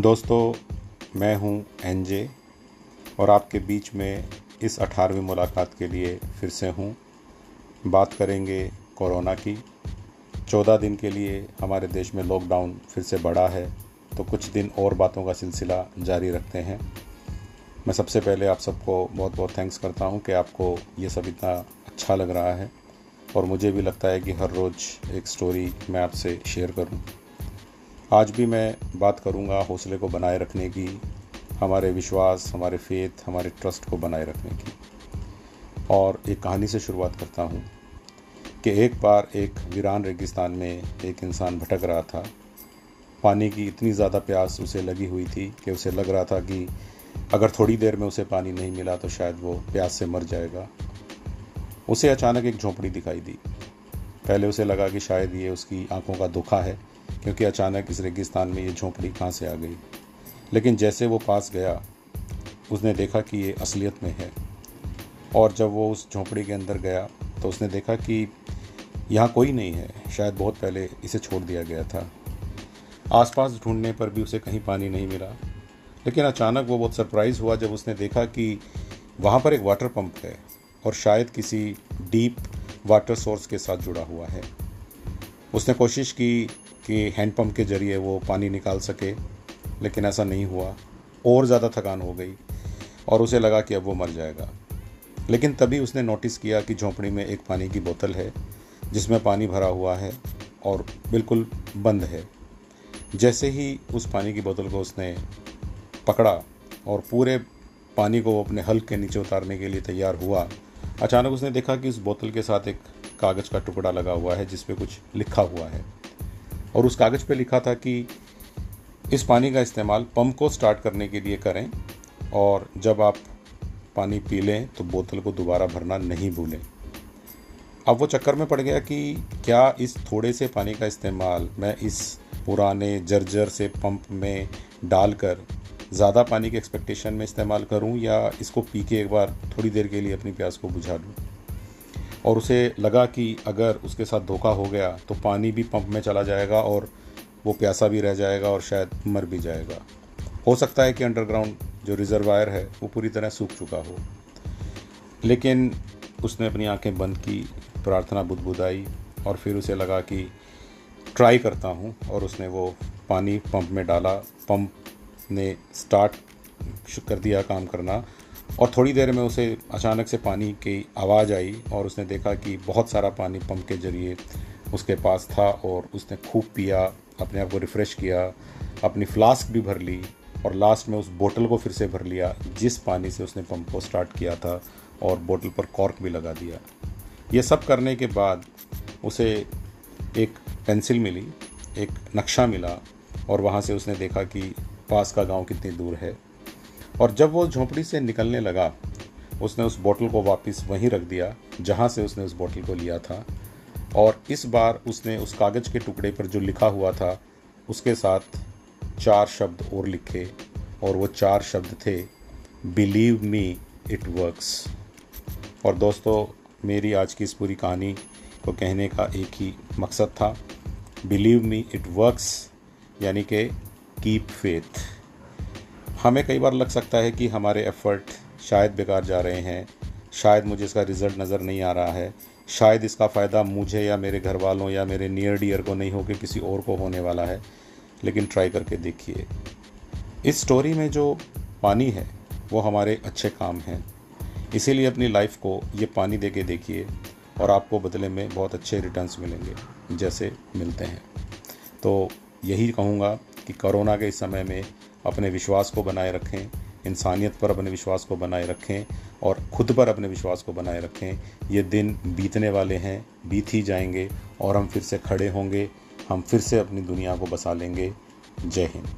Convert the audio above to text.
दोस्तों, मैं हूँ एनजे और आपके बीच में इस अठारहवीं मुलाकात के लिए फिर से हूँ। बात करेंगे कोरोना की। चौदह दिन के लिए हमारे देश में लॉकडाउन फिर से बढ़ा है तो कुछ दिन और बातों का सिलसिला जारी रखते हैं। मैं सबसे पहले आप सबको बहुत बहुत थैंक्स करता हूँ कि आपको ये सब इतना अच्छा लग रहा है और मुझे भी लगता है कि हर रोज़ एक स्टोरी मैं आपसे शेयर करूँ। आज भी मैं बात करूँगा हौसले को बनाए रखने की, हमारे विश्वास, हमारे फेथ हमारे ट्रस्ट को बनाए रखने की। और एक कहानी से शुरुआत करता हूँ कि एक बार एक वीरान रेगिस्तान में एक इंसान भटक रहा था। पानी की इतनी ज़्यादा प्यास उसे लगी हुई थी कि उसे लग रहा था कि अगर थोड़ी देर में उसे पानी नहीं मिला तो शायद वो प्यास से मर जाएगा। उसे अचानक एक झोंपड़ी दिखाई दी। पहले उसे लगा कि शायद ये उसकी आँखों का धोखा है। क्योंकि अचानक इस रेगिस्तान में ये झोंपड़ी कहाँ से आ गई? लेकिन जैसे वो पास गया, उसने देखा कि ये असलियत में है। और जब वो उस झोंपड़ी के अंदर गया तो उसने देखा कि यहाँ कोई नहीं है। शायद बहुत पहले इसे छोड़ दिया गया था। आसपास ढूँढने पर भी उसे कहीं पानी नहीं मिला। लेकिन अचानक वो बहुत सरप्राइज़ हुआ जब उसने देखा कि वहाँ पर एक वाटर पंप है और शायद किसी डीप वाटर सोर्स के साथ जुड़ा हुआ है। उसने कोशिश की कि हैंडपम्प के ज़रिए वो पानी निकाल सके, लेकिन ऐसा नहीं हुआ। और ज़्यादा थकान हो गई और उसे लगा कि अब वो मर जाएगा। लेकिन तभी उसने नोटिस किया कि झोंपड़ी में एक पानी की बोतल है, जिसमें पानी भरा हुआ है और बिल्कुल बंद है। जैसे ही उस पानी की बोतल को उसने पकड़ा और पूरे पानी को वो अपने हल्क के नीचे उतारने के लिए तैयार हुआ, अचानक उसने देखा कि उस बोतल के साथ एक कागज़ का टुकड़ा लगा हुआ है, जिस पे कुछ लिखा हुआ है। और उस कागज़ पे लिखा था कि इस पानी का इस्तेमाल पंप को स्टार्ट करने के लिए करें और जब आप पानी पी लें तो बोतल को दोबारा भरना नहीं भूलें। अब वो चक्कर में पड़ गया कि क्या इस थोड़े से पानी का इस्तेमाल मैं इस पुराने जर्जर से पंप में डालकर ज़्यादा पानी के एक्सपेक्टेशन में इस्तेमाल करूँ या इसको पी के एक बार थोड़ी देर के लिए अपनी प्यास को बुझा लूँ और उसे लगा कि अगर उसके साथ धोखा हो गया तो पानी भी पंप में चला जाएगा और वो प्यासा भी रह जाएगा और शायद मर भी जाएगा। हो सकता है कि अंडरग्राउंड जो रिजर्वायर है, वो पूरी तरह सूख चुका हो। लेकिन उसने अपनी आँखें बंद की, प्रार्थना बुदबुदाई और फिर उसे लगा कि ट्राई करता हूँ और उसने वो पानी पंप में डाला। पंप ने स्टार्ट कर दिया काम करना। और थोड़ी देर में उसे अचानक से पानी की आवाज़ आई और उसने देखा कि बहुत सारा पानी पंप के ज़रिए उसके पास था और उसने खूब पिया, अपने आप को रिफ़्रेश किया, अपनी फ्लास्क भी भर ली और लास्ट में उस बोतल को फिर से भर लिया, जिस पानी से उसने पंप को स्टार्ट किया था और बोतल पर कॉर्क भी लगा दिया। ये सब करने के बाद उसे एक पेंसिल मिली, एक नक्शा मिला और वहाँ से उसने देखा कि पास का गाँव कितनी दूर है। और जब वो झोंपड़ी से निकलने लगा, उसने उस बोतल को वापस वहीं रख दिया, जहाँ से उसने उस बोतल को लिया था। और इस बार उसने उस कागज़ के टुकड़े पर जो लिखा हुआ था, उसके साथ चार शब्द और लिखे, और वो चार शब्द थे बिलीव मी इट वर्क्स और दोस्तों, मेरी आज की इस पूरी कहानी को कहने का एक ही मकसद था बिलीव मी इट वर्क्स यानी कि कीप फेथ हमें कई बार लग सकता है कि हमारे एफ़र्ट शायद बेकार जा रहे हैं, शायद मुझे इसका रिज़ल्ट नज़र नहीं आ रहा है, शायद इसका फ़ायदा मुझे या मेरे घर वालों या मेरे नियर डियर को नहीं हो कि किसी और को होने वाला है, लेकिन ट्राई करके देखिए। इस स्टोरी में जो पानी है, वो हमारे अच्छे काम हैं। इसीलिए अपनी लाइफ को ये पानी दे के देखिए और आपको बदले में बहुत अच्छे रिटर्न्स मिलेंगे। जैसे मिलते हैं। तो यही कहूँगा कि कोरोना के इस समय में अपने विश्वास को बनाए रखें, इंसानियत पर अपने विश्वास को बनाए रखें और खुद पर अपने विश्वास को बनाए रखें। ये दिन बीतने वाले हैं, बीत ही जाएँगे और हम फिर से खड़े होंगे, हम फिर से अपनी दुनिया को बसा लेंगे। जय हिंद।